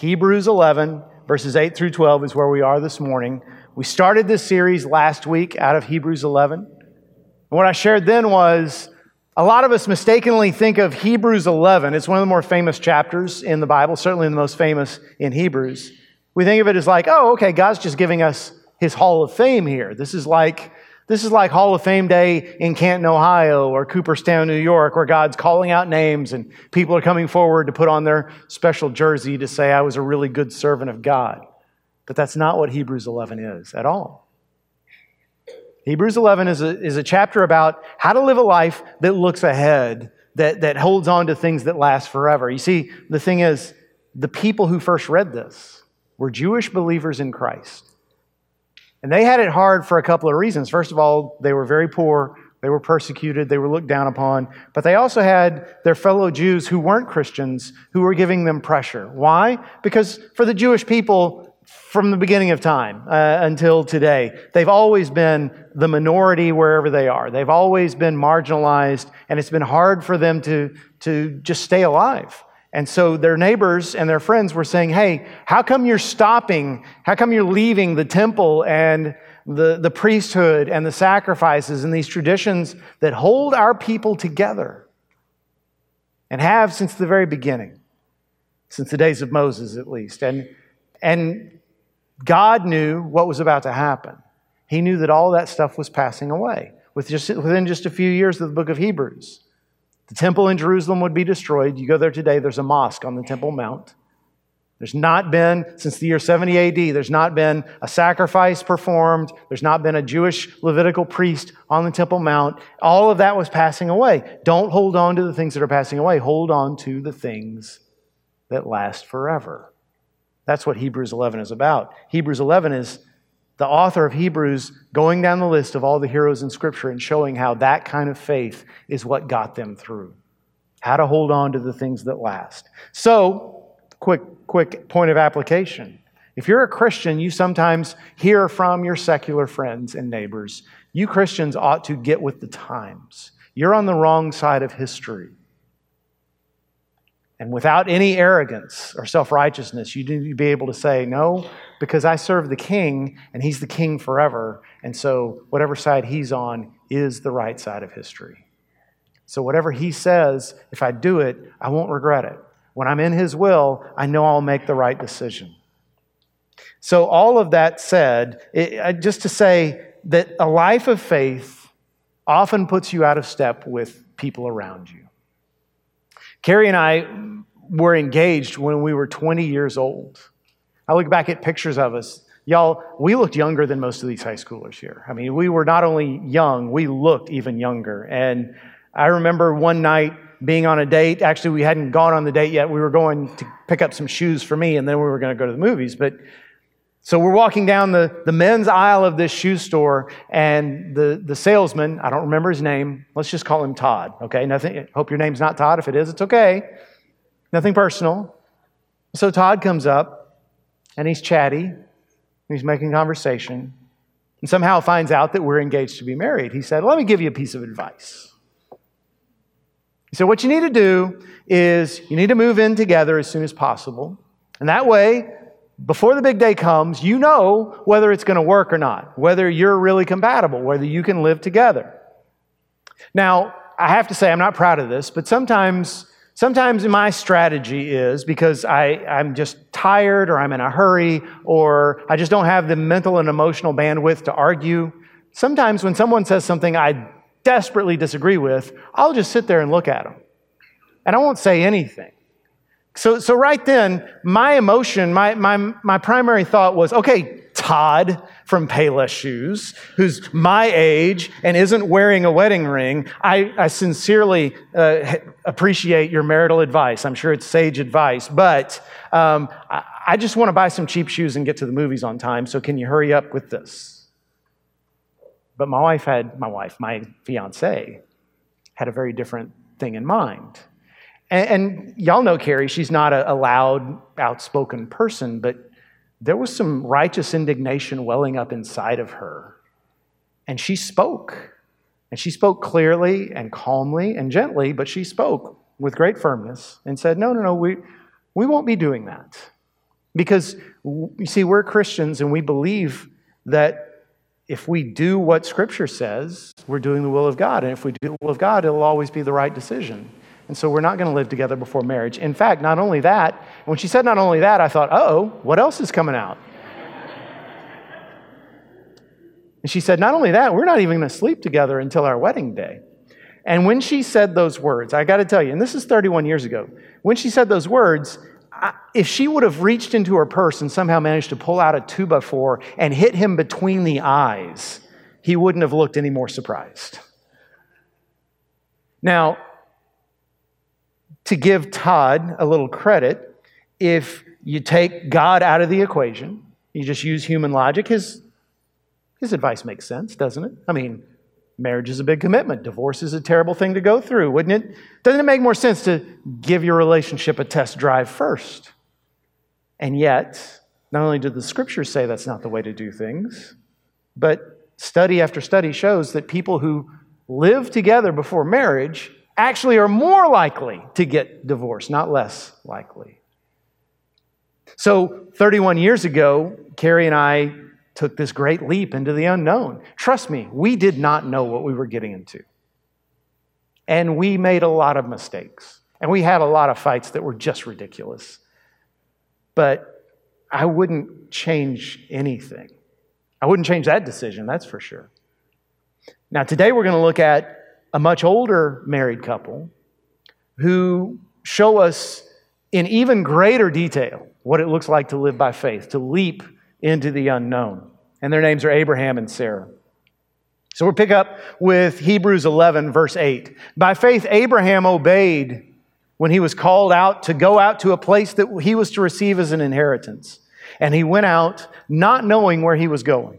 Hebrews 11, verses 8 through 12 is where we are this morning. We started this series last week out of Hebrews 11. And what I shared then was a lot of us mistakenly think of Hebrews 11. It's one of the more famous chapters in the Bible, certainly the most famous in Hebrews. We think of it as like, oh, okay, God's just giving us his hall of fame here. This is like this is like Hall of Fame Day in Canton, Ohio, or Cooperstown, New York, where God's calling out names and people are coming forward to put on their special jersey to say, I was a really good servant of God. But that's not what Hebrews 11 is at all. Hebrews 11 is a, is a chapter about how to live a life that looks ahead, that, that holds on to things that last forever. You see, the thing is, the people who first read this were Jewish believers in Christ. And they had it hard for a couple of reasons. First of all, they were very poor, they were persecuted, they were looked down upon, but they also had their fellow Jews who weren't Christians who were giving them pressure. Why? Because for the Jewish people, from the beginning of time uh, until today, they've always been the minority wherever they are. They've always been marginalized, and it's been hard for them to, to just stay alive. And so their neighbors and their friends were saying, Hey, how come you're stopping? How come you're leaving the temple and the, the priesthood and the sacrifices and these traditions that hold our people together and have since the very beginning, since the days of Moses at least? And, and God knew what was about to happen. He knew that all that stuff was passing away with just, within just a few years of the book of Hebrews. The temple in Jerusalem would be destroyed. You go there today, there's a mosque on the Temple Mount. There's not been, since the year 70 AD, there's not been a sacrifice performed. There's not been a Jewish Levitical priest on the Temple Mount. All of that was passing away. Don't hold on to the things that are passing away. Hold on to the things that last forever. That's what Hebrews 11 is about. Hebrews 11 is the author of Hebrews going down the list of all the heroes in Scripture and showing how that kind of faith is what got them through. How to hold on to the things that last. So, quick, quick point of application. If you're a Christian, you sometimes hear from your secular friends and neighbors. You Christians ought to get with the times. You're on the wrong side of history. And without any arrogance or self righteousness, you need to be able to say, No, because I serve the king and he's the king forever. And so whatever side he's on is the right side of history. So whatever he says, if I do it, I won't regret it. When I'm in his will, I know I'll make the right decision. So, all of that said, it, just to say that a life of faith often puts you out of step with people around you. Carrie and I were engaged when we were 20 years old. I look back at pictures of us. Y'all, we looked younger than most of these high schoolers here. I mean, we were not only young, we looked even younger. And I remember one night being on a date. Actually, we hadn't gone on the date yet. We were going to pick up some shoes for me, and then we were going to go to the movies. But so we're walking down the, the men's aisle of this shoe store, and the, the salesman, I don't remember his name, let's just call him Todd, okay? Nothing, hope your name's not Todd. If it is, it's okay. Nothing personal. So Todd comes up, and he's chatty, he's making conversation, and somehow finds out that we're engaged to be married. He said, Let me give you a piece of advice. He said, What you need to do is you need to move in together as soon as possible. And that way, before the big day comes, you know whether it's going to work or not, whether you're really compatible, whether you can live together. Now, I have to say, I'm not proud of this, but sometimes, sometimes my strategy is because I, I'm just tired or I'm in a hurry or I just don't have the mental and emotional bandwidth to argue. Sometimes when someone says something I desperately disagree with, I'll just sit there and look at them. And I won't say anything. So, so right then, my emotion, my, my, my primary thought was, okay, Todd from Payless Shoes, who's my age and isn't wearing a wedding ring, I, I sincerely uh, appreciate your marital advice. I'm sure it's sage advice, but um, I, I just want to buy some cheap shoes and get to the movies on time, so can you hurry up with this? But my wife had, my wife, my fiance, had a very different thing in mind. And, and y'all know Carrie, she's not a, a loud, outspoken person, but there was some righteous indignation welling up inside of her. And she spoke. And she spoke clearly and calmly and gently, but she spoke with great firmness and said, No, no, no, we, we won't be doing that. Because you see, we're Christians and we believe that if we do what Scripture says, we're doing the will of God. And if we do the will of God, it'll always be the right decision. And so we're not going to live together before marriage. In fact, not only that, when she said not only that, I thought, oh, what else is coming out? and she said, not only that, we're not even going to sleep together until our wedding day. And when she said those words, I got to tell you, and this is 31 years ago, when she said those words, if she would have reached into her purse and somehow managed to pull out a two by four and hit him between the eyes, he wouldn't have looked any more surprised. Now, to give Todd a little credit, if you take God out of the equation, you just use human logic, his, his advice makes sense, doesn't it? I mean, marriage is a big commitment. Divorce is a terrible thing to go through, wouldn't it? Doesn't it make more sense to give your relationship a test drive first? And yet, not only do the scriptures say that's not the way to do things, but study after study shows that people who live together before marriage actually are more likely to get divorced, not less likely. So, 31 years ago, Carrie and I took this great leap into the unknown. Trust me, we did not know what we were getting into. And we made a lot of mistakes. And we had a lot of fights that were just ridiculous. But I wouldn't change anything. I wouldn't change that decision, that's for sure. Now, today we're going to look at a much older married couple who show us in even greater detail what it looks like to live by faith, to leap into the unknown. And their names are Abraham and Sarah. So we'll pick up with Hebrews 11, verse 8. By faith, Abraham obeyed when he was called out to go out to a place that he was to receive as an inheritance. And he went out not knowing where he was going.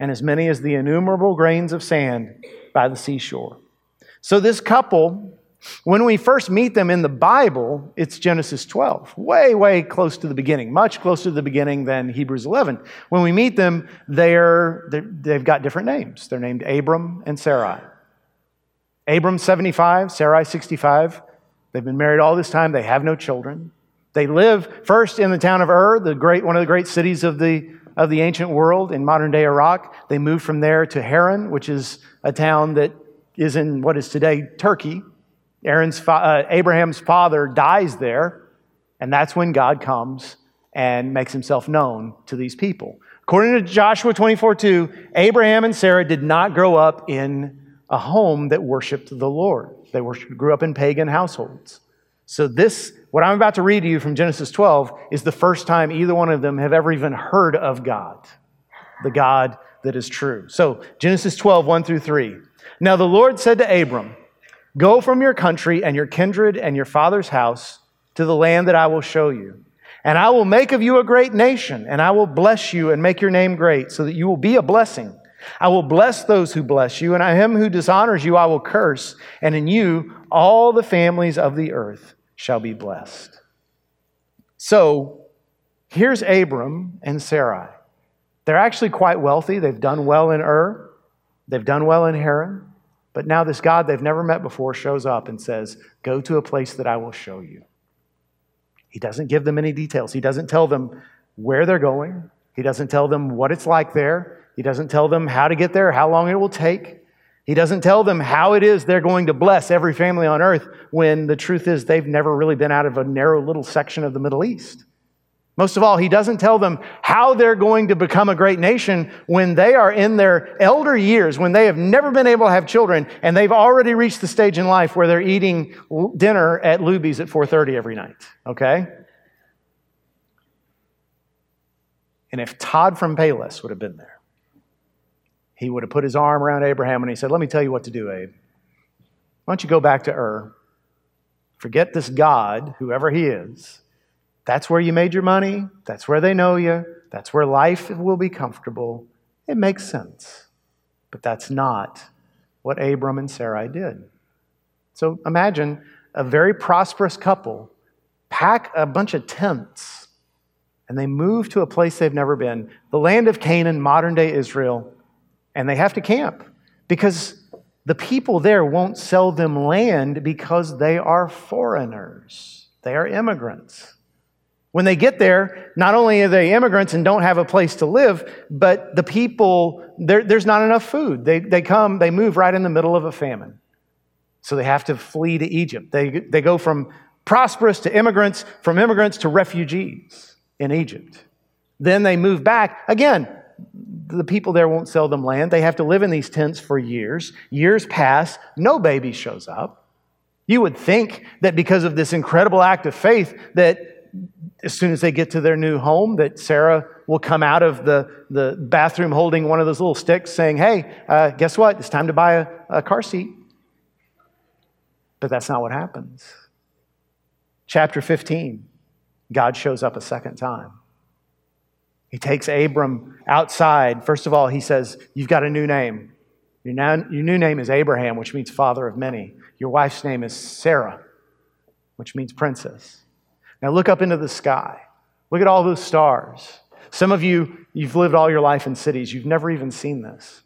and as many as the innumerable grains of sand by the seashore. So, this couple, when we first meet them in the Bible, it's Genesis 12, way, way close to the beginning, much closer to the beginning than Hebrews 11. When we meet them, they're, they've got different names. They're named Abram and Sarai. Abram, 75, Sarai, 65. They've been married all this time, they have no children. They live first in the town of Ur, the great, one of the great cities of the of the ancient world in modern day Iraq. They moved from there to Haran, which is a town that is in what is today Turkey. Aaron's uh, Abraham's father dies there, and that's when God comes and makes himself known to these people. According to Joshua 24 2, Abraham and Sarah did not grow up in a home that worshiped the Lord. They worshiped, grew up in pagan households. So, this, what I'm about to read to you from Genesis 12, is the first time either one of them have ever even heard of God, the God that is true. So, Genesis 12, 1 through 3. Now the Lord said to Abram, Go from your country and your kindred and your father's house to the land that I will show you. And I will make of you a great nation, and I will bless you and make your name great, so that you will be a blessing. I will bless those who bless you, and him who dishonors you I will curse, and in you all the families of the earth shall be blessed. So here's Abram and Sarai. They're actually quite wealthy. They've done well in Ur, they've done well in Haran. But now this God they've never met before shows up and says, Go to a place that I will show you. He doesn't give them any details. He doesn't tell them where they're going. He doesn't tell them what it's like there. He doesn't tell them how to get there, how long it will take. He doesn't tell them how it is they're going to bless every family on earth when the truth is they've never really been out of a narrow little section of the Middle East. Most of all, he doesn't tell them how they're going to become a great nation when they are in their elder years, when they have never been able to have children, and they've already reached the stage in life where they're eating dinner at Luby's at 4:30 every night. Okay? And if Todd from Payless would have been there, he would have put his arm around Abraham and he said, Let me tell you what to do, Abe. Why don't you go back to Ur? Forget this God, whoever he is. That's where you made your money. That's where they know you. That's where life will be comfortable. It makes sense. But that's not what Abram and Sarai did. So imagine a very prosperous couple pack a bunch of tents and they move to a place they've never been, the land of Canaan, modern day Israel, and they have to camp because the people there won't sell them land because they are foreigners, they are immigrants. When they get there, not only are they immigrants and don't have a place to live, but the people, there's not enough food. They, they come, they move right in the middle of a famine. So they have to flee to Egypt. They, they go from prosperous to immigrants, from immigrants to refugees in Egypt. Then they move back. Again, the people there won't sell them land. They have to live in these tents for years. Years pass, no baby shows up. You would think that because of this incredible act of faith that as soon as they get to their new home, that Sarah will come out of the, the bathroom holding one of those little sticks saying, Hey, uh, guess what? It's time to buy a, a car seat. But that's not what happens. Chapter 15, God shows up a second time. He takes Abram outside. First of all, he says, You've got a new name. Your, now, your new name is Abraham, which means father of many. Your wife's name is Sarah, which means princess. Now look up into the sky. Look at all those stars. Some of you, you've lived all your life in cities. You've never even seen this.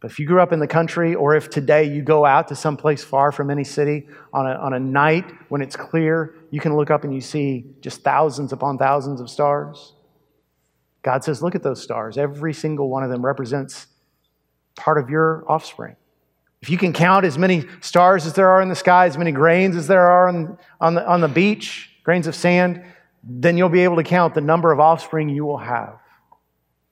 But if you grew up in the country, or if today you go out to some place far from any city on a, on a night when it's clear, you can look up and you see just thousands upon thousands of stars. God says, Look at those stars. Every single one of them represents part of your offspring. If you can count as many stars as there are in the sky, as many grains as there are on, on, the, on the beach, grains of sand, then you'll be able to count the number of offspring you will have.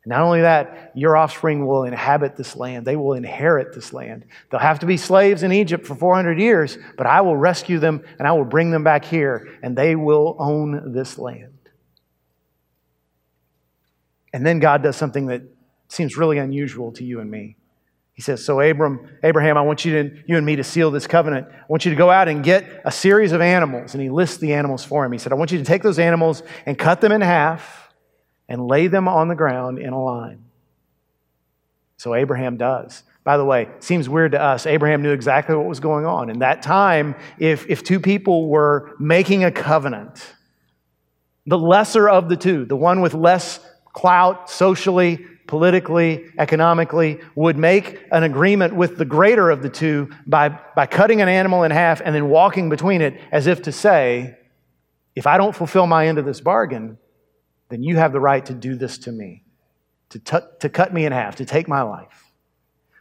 And not only that, your offspring will inhabit this land. They will inherit this land. They'll have to be slaves in Egypt for 400 years, but I will rescue them and I will bring them back here, and they will own this land. And then God does something that seems really unusual to you and me. He says, So, Abram, Abraham, I want you, to, you and me to seal this covenant. I want you to go out and get a series of animals. And he lists the animals for him. He said, I want you to take those animals and cut them in half and lay them on the ground in a line. So, Abraham does. By the way, seems weird to us. Abraham knew exactly what was going on. In that time, if, if two people were making a covenant, the lesser of the two, the one with less clout socially, politically, economically, would make an agreement with the greater of the two by, by cutting an animal in half and then walking between it as if to say, if I don't fulfill my end of this bargain, then you have the right to do this to me, to, t- to cut me in half, to take my life.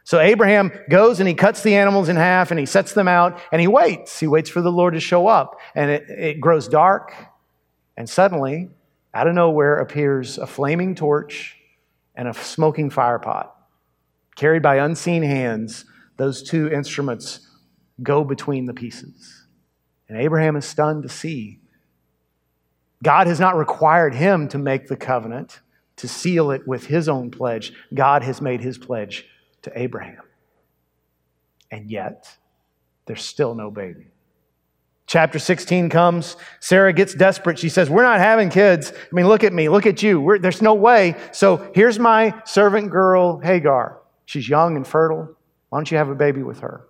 So Abraham goes and he cuts the animals in half and he sets them out and he waits. He waits for the Lord to show up. And it, it grows dark. And suddenly, out of nowhere, appears a flaming torch and a smoking firepot. Carried by unseen hands, those two instruments go between the pieces. And Abraham is stunned to see. God has not required him to make the covenant, to seal it with his own pledge. God has made his pledge to Abraham. And yet, there's still no baby. Chapter 16 comes. Sarah gets desperate. She says, We're not having kids. I mean, look at me. Look at you. We're, there's no way. So here's my servant girl, Hagar. She's young and fertile. Why don't you have a baby with her?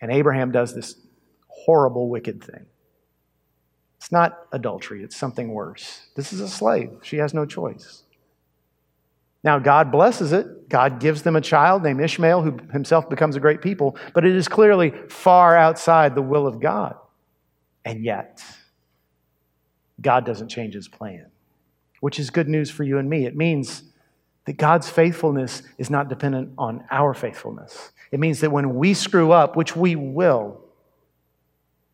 And Abraham does this horrible, wicked thing. It's not adultery, it's something worse. This is a slave. She has no choice. Now, God blesses it. God gives them a child named Ishmael, who himself becomes a great people, but it is clearly far outside the will of God. And yet, God doesn't change his plan, which is good news for you and me. It means that God's faithfulness is not dependent on our faithfulness. It means that when we screw up, which we will,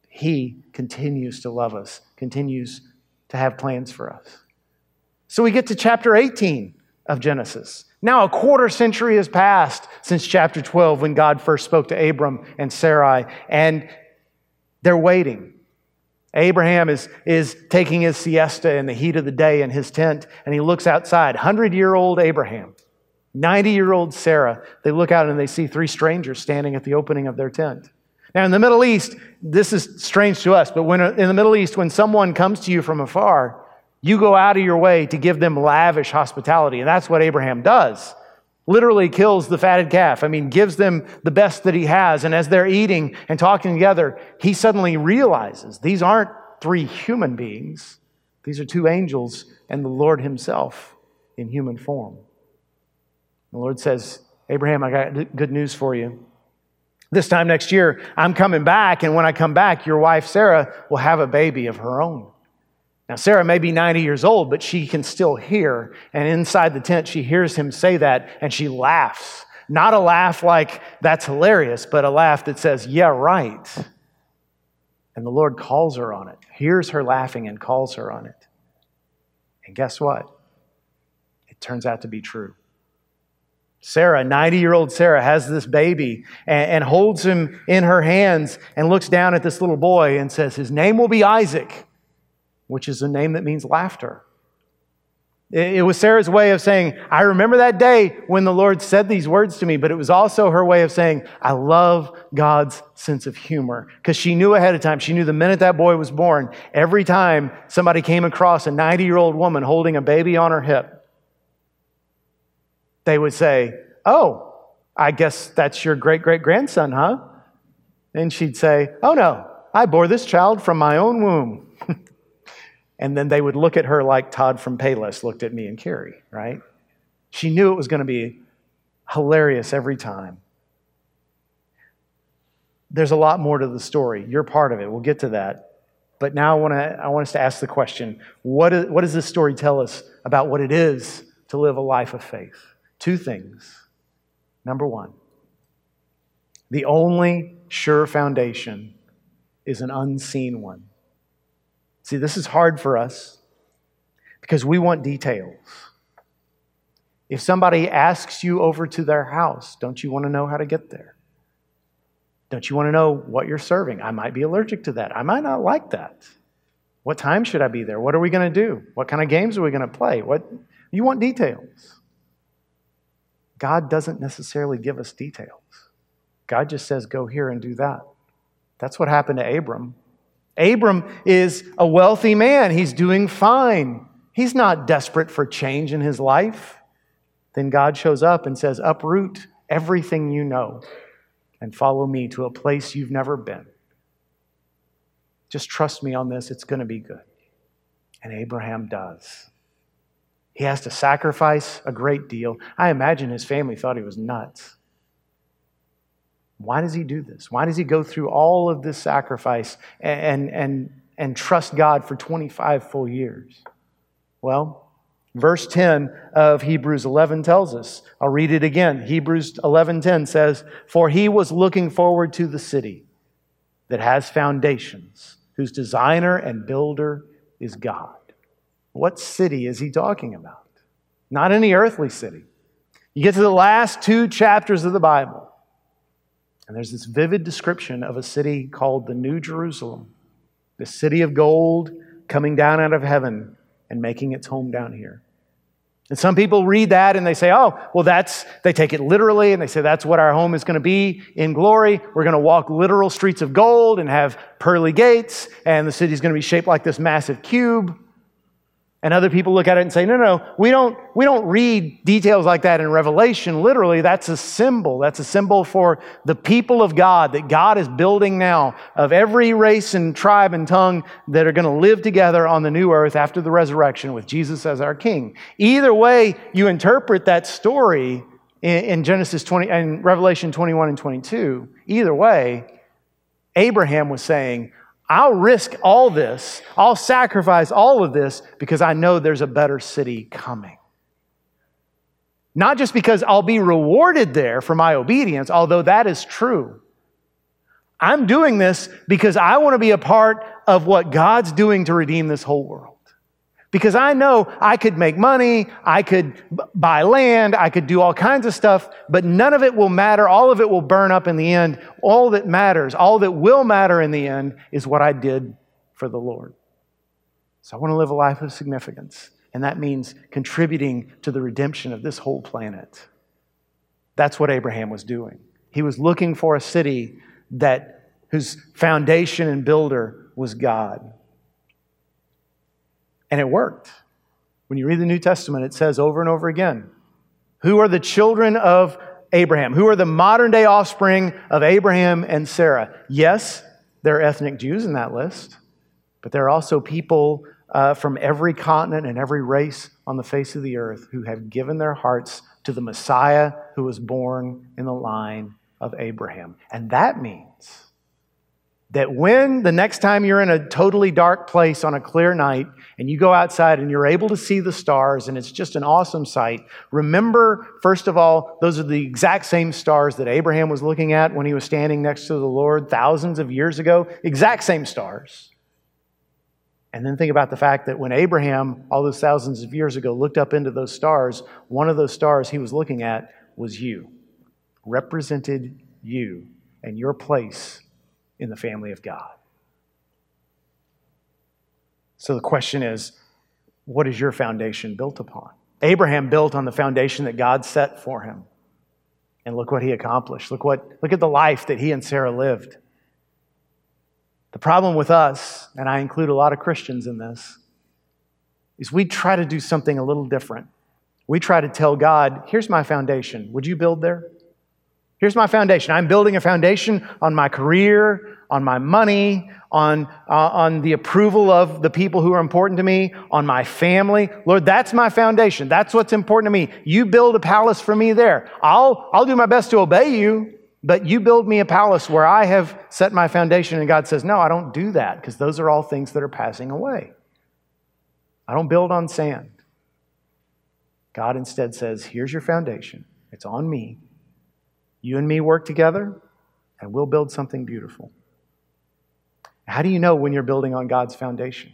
he continues to love us, continues to have plans for us. So we get to chapter 18 of Genesis. Now, a quarter century has passed since chapter 12 when God first spoke to Abram and Sarai, and they're waiting. Abraham is, is taking his siesta in the heat of the day in his tent, and he looks outside. 100 year old Abraham, 90 year old Sarah. They look out and they see three strangers standing at the opening of their tent. Now, in the Middle East, this is strange to us, but when in the Middle East, when someone comes to you from afar, You go out of your way to give them lavish hospitality. And that's what Abraham does. Literally kills the fatted calf. I mean, gives them the best that he has. And as they're eating and talking together, he suddenly realizes these aren't three human beings, these are two angels and the Lord himself in human form. The Lord says, Abraham, I got good news for you. This time next year, I'm coming back, and when I come back, your wife Sarah will have a baby of her own. Now, Sarah may be 90 years old, but she can still hear. And inside the tent, she hears him say that, and she laughs. Not a laugh like, that's hilarious, but a laugh that says, yeah, right. And the Lord calls her on it, hears her laughing, and calls her on it. And guess what? It turns out to be true. Sarah, 90 year old Sarah, has this baby and, and, holds him in her hands and looks down at this little boy and says, His name will be Isaac, which is a name that means laughter. It, was Sarah's way of saying, I remember that day when the Lord said these words to me, but it was also her way of saying, I love God's sense of humor. Because she knew ahead of time, she knew the minute that boy was born, every time somebody came across a 90 year old woman holding a baby on her hip, they would say, Oh, I guess that's your great great grandson, huh? And she'd say, Oh no, I bore this child from my own womb. And then they would look at her like Todd from Payless looked at me and Carrie, right? She knew it was going to be hilarious every time. There's a lot more to the story. You're part of it. We'll get to that. But now I want, to, I want us to ask the question what, is, what does this story tell us about what it is to live a life of faith? Two things. Number one, the only sure foundation is an unseen one. See, this is hard for us because we want details. If somebody asks you over to their house, don't you want to know how to get there? Don't you want to know what you're serving? I might be allergic to that. I might not like that. What time should I be there? What are we going to do? What kind of games are we going to play? What you want details. God doesn't necessarily give us details. God just says, go here and do that. That's what happened to Abram. Abram is a wealthy man. He's doing fine. He's not desperate for change in his life. Then God shows up and says, Uproot everything you know and follow me to a place you've never been. Just trust me on this, it's going to be good. And Abraham does. He has to sacrifice a great deal. I imagine his family thought he was nuts. Why does he do this? Why does he go through all of this sacrifice and, and, and trust God for 25 full years? Well, verse 10 of Hebrews 11 tells us. I'll read it again. Hebrews 11:10 says, "For he was looking forward to the city that has foundations, whose designer and builder is God." What city is he talking about? Not any earthly city. You get to the last two chapters of the Bible, and there's this vivid description of a city called the New Jerusalem, the city of gold coming down out of heaven and making its home down here. And some people read that and they say, oh, well, that's, they take it literally and they say that's what our home is going to be in glory. We're going to walk literal streets of gold and have pearly gates, and the city's going to be shaped like this massive cube. And other people look at it and say, no, no, we don't, we don't read details like that in Revelation. Literally, that's a symbol. That's a symbol for the people of God that God is building now of every race and tribe and tongue that are going to live together on the new earth after the resurrection with Jesus as our king. Either way you interpret that story in, in Genesis 20 and Revelation 21 and 22, either way, Abraham was saying, I'll risk all this, I'll sacrifice all of this because I know there's a better city coming. Not just because I'll be rewarded there for my obedience, although that is true. I'm doing this because I want to be a part of what God's doing to redeem this whole world. Because I know I could make money, I could buy land, I could do all kinds of stuff, but none of it will matter. All of it will burn up in the end. All that matters, all that will matter in the end is what I did for the Lord. So I want to live a life of significance, and that means contributing to the redemption of this whole planet. That's what Abraham was doing. He was looking for a city that whose foundation and builder was God. And it worked. When you read the New Testament, it says over and over again who are the children of Abraham? Who are the modern day offspring of Abraham and Sarah? Yes, there are ethnic Jews in that list, but there are also people uh, from every continent and every race on the face of the earth who have given their hearts to the Messiah who was born in the line of Abraham. And that means that when the next time you're in a totally dark place on a clear night and you go outside and you're able to see the stars and it's just an awesome sight, remember, first of all, those are the exact same stars that Abraham was looking at when he was standing next to the Lord thousands of years ago. Exact same stars. And then think about the fact that when Abraham, all those thousands of years ago, looked up into those stars, one of those stars he was looking at was you, represented you and your place in the family of God. So the question is what is your foundation built upon? Abraham built on the foundation that God set for him. And look what he accomplished. Look, what, look at the life that he and Sarah lived. The problem with us, and I include a lot of Christians in this, is we try to do something a little different. We try to tell God, here's my foundation. Would you build there? Here's my foundation. I'm building a foundation on my career, on my money, on, uh, on the approval of the people who are important to me, on my family. Lord, that's my foundation. That's what's important to me. You build a palace for me there. I'll, I'll do my best to obey you, but you build me a palace where I have set my foundation. And God says, No, I don't do that because those are all things that are passing away. I don't build on sand. God instead says, Here's your foundation. It's on me. You and me work together, and we'll build something beautiful. How do you know when you're building on God's foundation?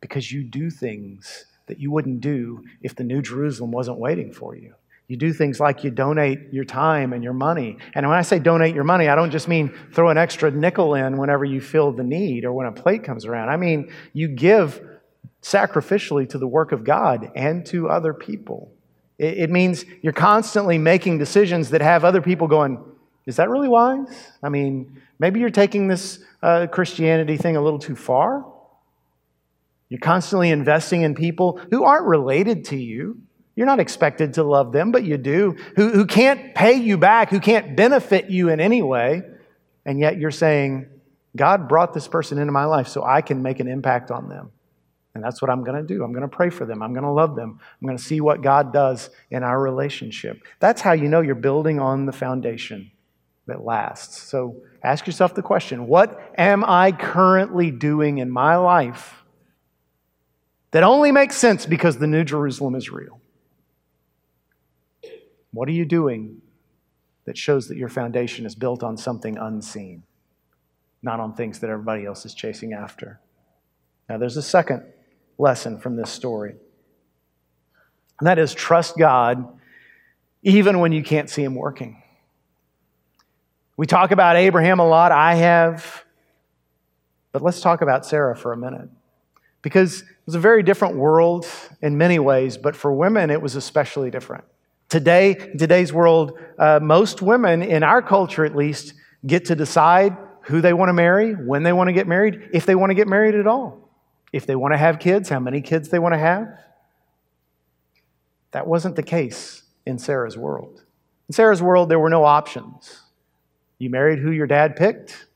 Because you do things that you wouldn't do if the New Jerusalem wasn't waiting for you. You do things like you donate your time and your money. And when I say donate your money, I don't just mean throw an extra nickel in whenever you feel the need or when a plate comes around. I mean, you give sacrificially to the work of God and to other people. It, means you're constantly making decisions that have other people going, is that really wise? I mean, maybe you're taking this uh, Christianity thing a little too far. You're constantly investing in people who aren't related to you. You're not expected to love them, but you do, who, who can't pay you back, who can't benefit you in any way. And yet you're saying, God brought this person into my life so I can make an impact on them. And that's what I'm going to do. I'm going to pray for them. I'm going to love them. I'm going to see what God does in our relationship. That's how you know you're building on the foundation that lasts. So ask yourself the question what am I currently doing in my life that only makes sense because the New Jerusalem is real? What are you doing that shows that your foundation is built on something unseen, not on things that everybody else is chasing after? Now, there's a second lesson from this story. And that is trust God even when you can't see Him working. We talk about Abraham a lot. I have. But let's talk about Sarah for a minute. Because it was a very different world in many ways, but for women, it was especially different. Today, in today's world, uh, most women, in our culture at least, get to decide who they want to marry, when they want to get married, if they want to get married at all. If they want to have kids, how many kids they want to have. That wasn't the case in Sarah's world. In Sarah's world, there were no options. You married who your dad picked.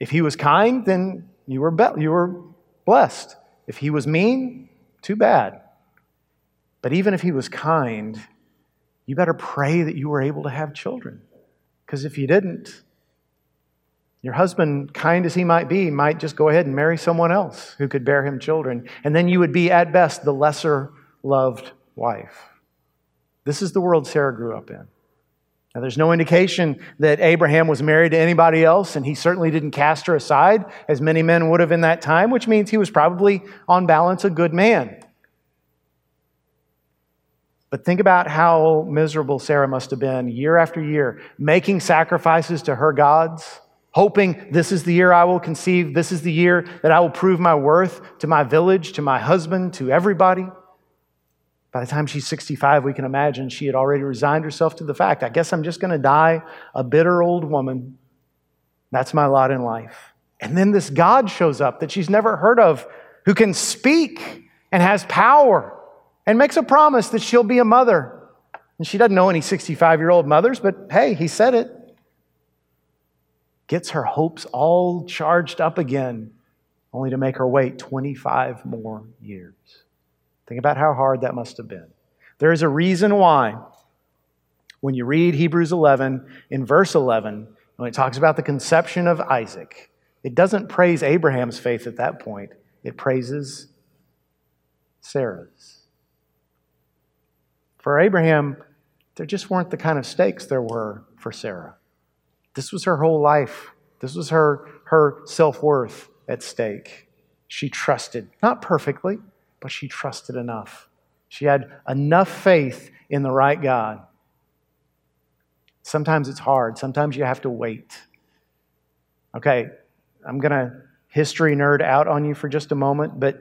If he was kind, then you were, be- you were blessed. If he was mean, too bad. But even if he was kind, you better pray that you were able to have children. Because if you didn't, your husband, kind as he might be, might just go ahead and marry someone else who could bear him children. And then you would be, at best, the lesser loved wife. This is the world Sarah grew up in. Now, there's no indication that Abraham was married to anybody else, and he certainly didn't cast her aside, as many men would have in that time, which means he was probably, on balance, a good man. But think about how miserable Sarah must have been year after year, making sacrifices to her gods hoping this is the year I will conceive, this is the year that I will prove my worth to my village, to my husband, to everybody. By the time she's 65, we can imagine she had already resigned herself to the fact I guess I'm just going to die a bitter old woman. That's my lot in life. And then this God shows up that she's never heard of who can speak and has power and makes a promise that she'll be a mother. And she doesn't know any 65 year old mothers, but hey, he said it. Gets her hopes all charged up again, only to make her wait 25 more years. Think about how hard that must have been. There is a reason why, when you read Hebrews 11, in verse 11, when it talks about the conception of Isaac, it doesn't praise Abraham's faith at that point, it praises Sarah's. For Abraham, there just weren't the kind of stakes there were for Sarah. This was her whole life. This was her, her self worth at stake. She trusted, not perfectly, but she trusted enough. She had enough faith in the right God. Sometimes it's hard, sometimes you have to wait. Okay, I'm going to history nerd out on you for just a moment, but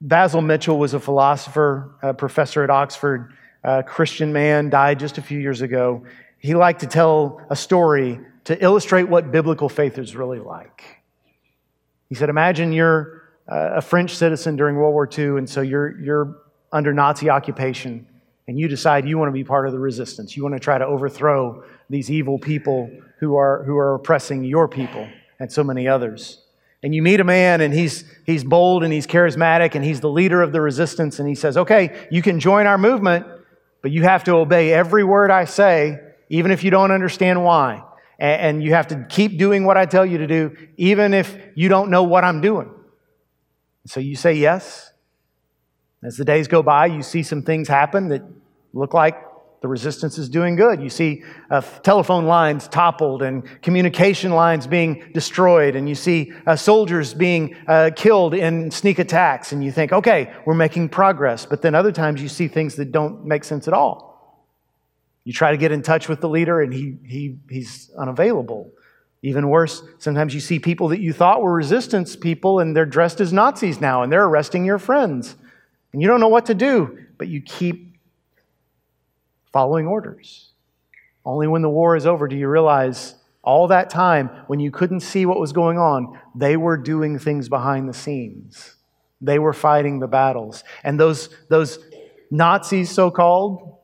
Basil Mitchell was a philosopher, a professor at Oxford, a Christian man, died just a few years ago. He liked to tell a story to illustrate what biblical faith is really like. He said, Imagine you're uh, a French citizen during World War II, and so you're, you're under Nazi occupation, and you decide you want to be part of the resistance. You want to try to overthrow these evil people who are, who are oppressing your people and so many others. And you meet a man, and he's, he's bold and he's charismatic, and he's the leader of the resistance, and he says, Okay, you can join our movement, but you have to obey every word I say, even if you don't understand why. And you have to keep doing what I tell you to do, even if you don't know what I'm doing. So you say yes. As the days go by, you see some things happen that look like the resistance is doing good. You see uh, telephone lines toppled and communication lines being destroyed, and you see uh, soldiers being uh, killed in sneak attacks, and you think, okay, we're making progress. But then other times you see things that don't make sense at all. You try to get in touch with the leader, and he, he, he's unavailable. Even worse, sometimes you see people that you thought were resistance people, and they're dressed as Nazis now, and they're arresting your friends. And you don't know what to do, but you keep following orders. Only when the war is over do you realize all that time when you couldn't see what was going on, they were doing things behind the scenes. They were fighting the battles. And those, those Nazis, so called,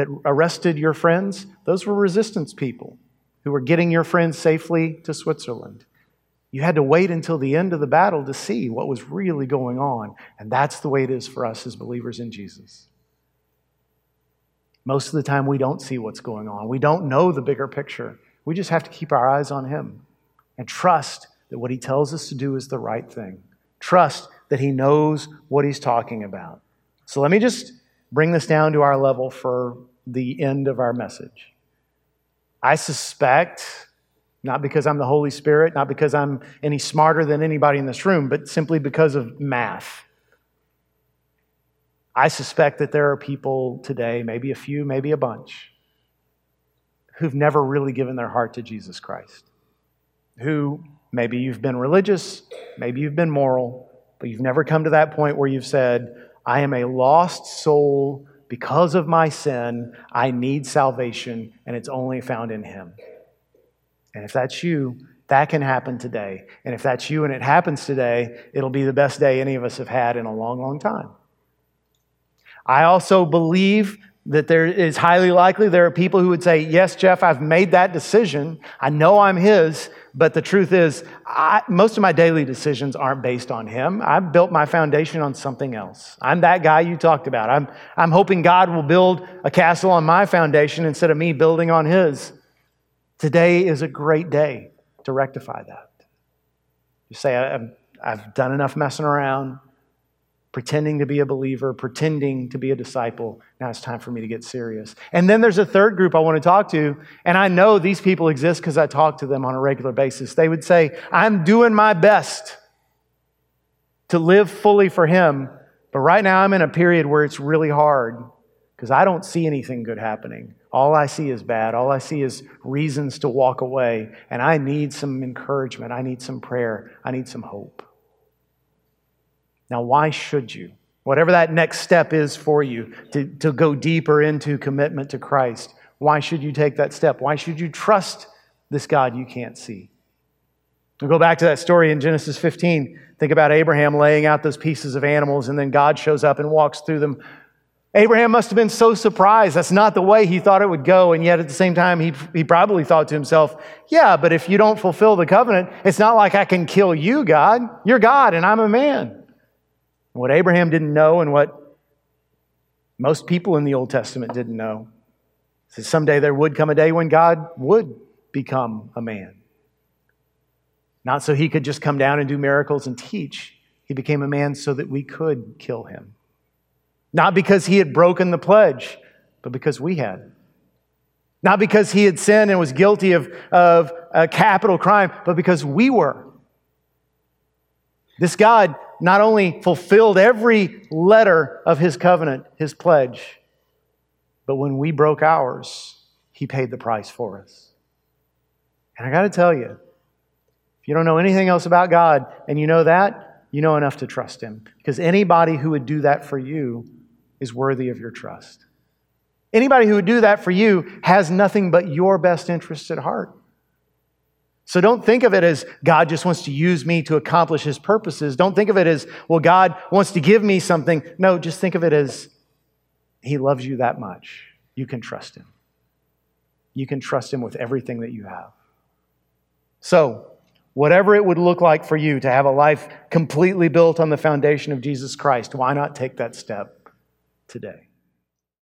that arrested your friends, those were resistance people who were getting your friends safely to Switzerland. You had to wait until the end of the battle to see what was really going on. And that's the way it is for us as believers in Jesus. Most of the time, we don't see what's going on. We don't know the bigger picture. We just have to keep our eyes on Him and trust that what He tells us to do is the right thing. Trust that He knows what He's talking about. So let me just bring this down to our level for the end of our message. I suspect, not because I'm the Holy Spirit, not because I'm any smarter than anybody in this room, but simply because of math I suspect that there are people today, maybe a few, maybe a bunch, who've never really given their heart to Jesus Christ. Who maybe you've been religious, maybe you've been moral, but you've never come to that point where you've said, I am a lost soul because of my sin. I need salvation, and it's only found in Him. And if that's you, that can happen today. And if that's you and it happens today, it'll be the best day any of us have had in a long, long time. I also believe that there is highly likely there are people who would say, Yes, Jeff, I've made that decision. I know I'm His, but the truth is, I, most of my daily decisions aren't based on Him. I've built my foundation on something else. I'm that guy you talked about. I'm, I'm hoping God will build a castle on my foundation instead of me building on His. Today is a great day to rectify that. You say, I've, I've done enough messing around pretending to be a believer, pretending to be a disciple. Now it's time for me to get serious. And then there's a third group I want to talk to, and I know these people exist because I talk to them on a regular basis. They would say, I'm doing my best to live fully for Him, but right now I'm in a period where it's really hard because I don't see anything good happening. All I see is bad. All I see is reasons to walk away, and I need some encouragement. I need some prayer. I need some hope. Now, why should you? Whatever that next step is for you to, to go deeper into commitment to Christ, why should you take that step? Why should you trust this God you can't see? We'll go back to that story in Genesis 15. Think about Abraham laying out those pieces of animals, and then God shows up and walks through them. Abraham must have been so surprised. That's not the way he thought it would go. And yet at the same time, he, he probably thought to himself, yeah, but if you don't fulfill the covenant, it's not like I can kill you, God. You're God, and I'm a man. What Abraham didn't know and what most people in the Old Testament didn't know is that someday there would come a day when God would become a man. Not so he could just come down and do miracles and teach. He became a man so that we could kill him. Not because he had broken the pledge, but because we had. Not because he had sinned and was guilty of, of a capital crime, but because we were. This God not only fulfilled every letter of his covenant, his pledge, but when we broke ours, he paid the price for us. And I got to tell you, if you don't know anything else about God and you know that, you know enough to trust him. Because anybody who would do that for you is worthy of your trust. Anybody who would do that for you has nothing but your best interests at heart. So don't think of it as God just wants to use me to accomplish his purposes. Don't think of it as, well, God wants to give me something. No, just think of it as he loves you that much. You can trust him. You can trust him with everything that you have. So, whatever it would look like for you to have a life completely built on the foundation of Jesus Christ, why not take that step? today.